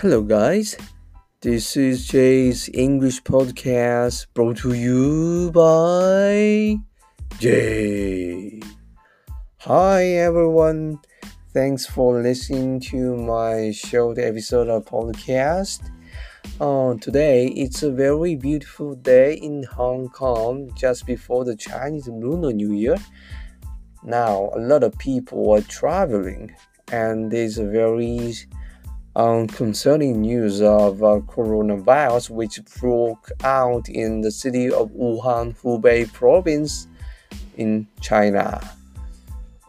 Hello, guys. This is Jay's English podcast brought to you by Jay. Hi, everyone. Thanks for listening to my short episode of podcast. Uh, today, it's a very beautiful day in Hong Kong just before the Chinese Lunar New Year. Now, a lot of people are traveling, and there's a very um, concerning news of uh, coronavirus which broke out in the city of Wuhan, Hubei province in China.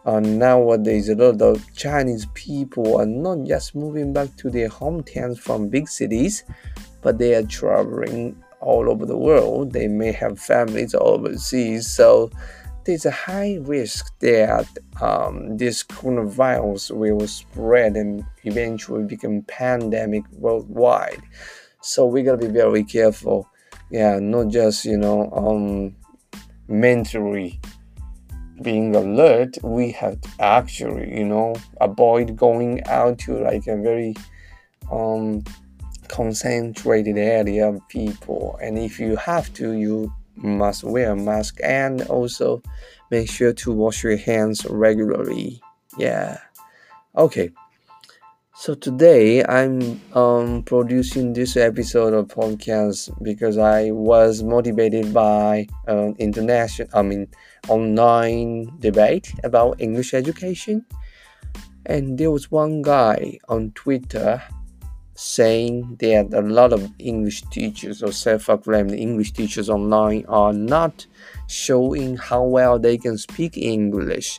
Uh, nowadays, a lot of Chinese people are not just moving back to their hometowns from big cities, but they are traveling all over the world. They may have families overseas, so there's a high risk that um, this coronavirus will spread and eventually become pandemic worldwide. So we gotta be very careful. Yeah, not just you know um, mentally being alert. We have to actually you know avoid going out to like a very um, concentrated area of people. And if you have to, you must wear a mask and also make sure to wash your hands regularly. Yeah. Okay. So today I'm um, producing this episode of podcast because I was motivated by an international, I mean, online debate about English education, and there was one guy on Twitter saying that a lot of English teachers or self-acclaimed English teachers online are not showing how well they can speak English.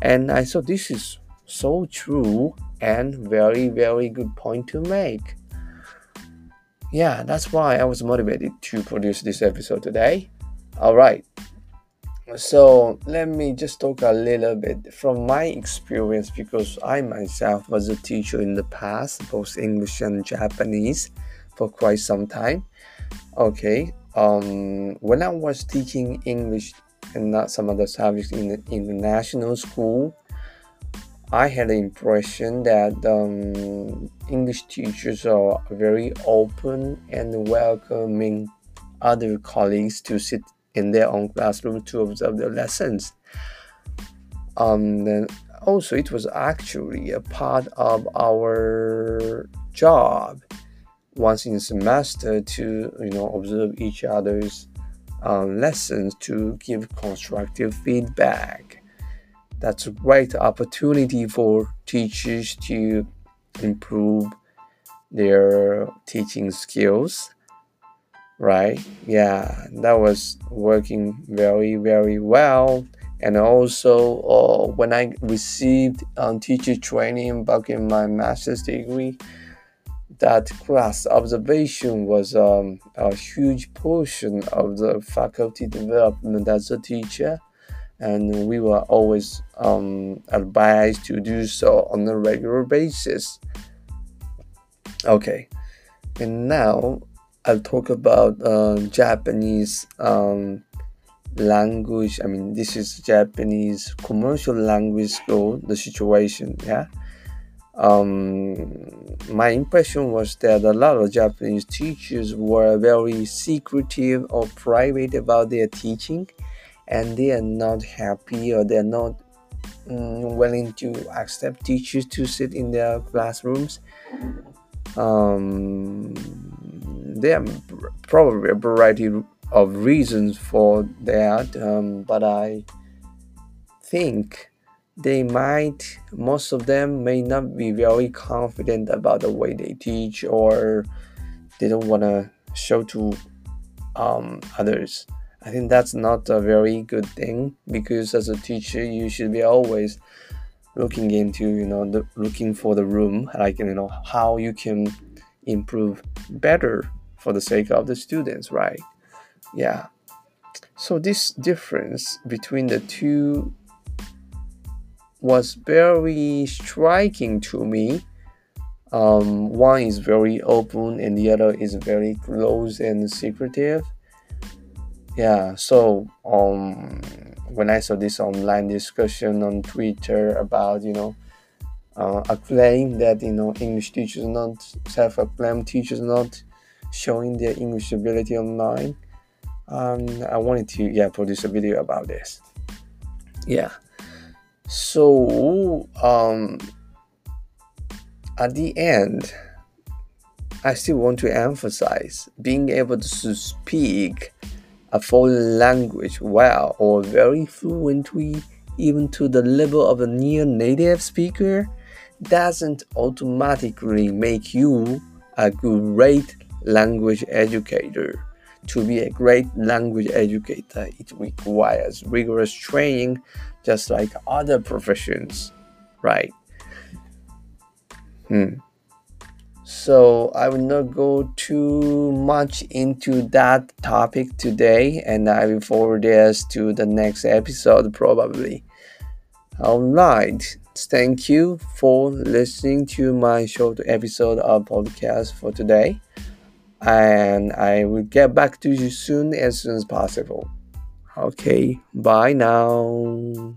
And I thought this is so true and very, very good point to make. Yeah, that's why I was motivated to produce this episode today. All right. So let me just talk a little bit from my experience because I myself was a teacher in the past, both English and Japanese, for quite some time. Okay, um, when I was teaching English and not some other subjects in the international school, I had the impression that um, English teachers are very open and welcoming other colleagues to sit in their own classroom to observe their lessons. Um, also, it was actually a part of our job once in a semester to you know observe each other's um, lessons to give constructive feedback. That's a great opportunity for teachers to improve their teaching skills right? Yeah, that was working very, very well. And also, uh, when I received um, teacher training back in my master's degree, that class observation was um, a huge portion of the faculty development as a teacher. And we were always um, advised to do so on a regular basis. Okay, and now I'll talk about uh, Japanese um, language. I mean, this is Japanese commercial language school, the situation, yeah. Um, my impression was that a lot of Japanese teachers were very secretive or private about their teaching, and they are not happy or they're not mm, willing to accept teachers to sit in their classrooms. Um, there are probably a variety of reasons for that, um, but I think they might, most of them may not be very confident about the way they teach or they don't want to show to um, others. I think that's not a very good thing because as a teacher, you should be always looking into, you know, the, looking for the room, like, you know, how you can improve better for the sake of the students, right? Yeah. So this difference between the two was very striking to me. Um, one is very open and the other is very close and secretive. Yeah, so um, when I saw this online discussion on Twitter about you know uh, claim that you know English teachers not self-acclaimed teachers not showing their English ability online. Um, I wanted to yeah produce a video about this. Yeah. So um, at the end, I still want to emphasize being able to speak a foreign language well or very fluently, even to the level of a near native speaker, doesn't automatically make you a great language educator. To be a great language educator, it requires rigorous training, just like other professions, right? Hmm. So I will not go too much into that topic today, and I will forward this to the next episode probably. Alright, thank you for listening to my short episode of podcast for today and I will get back to you soon as soon as possible. Okay, bye now.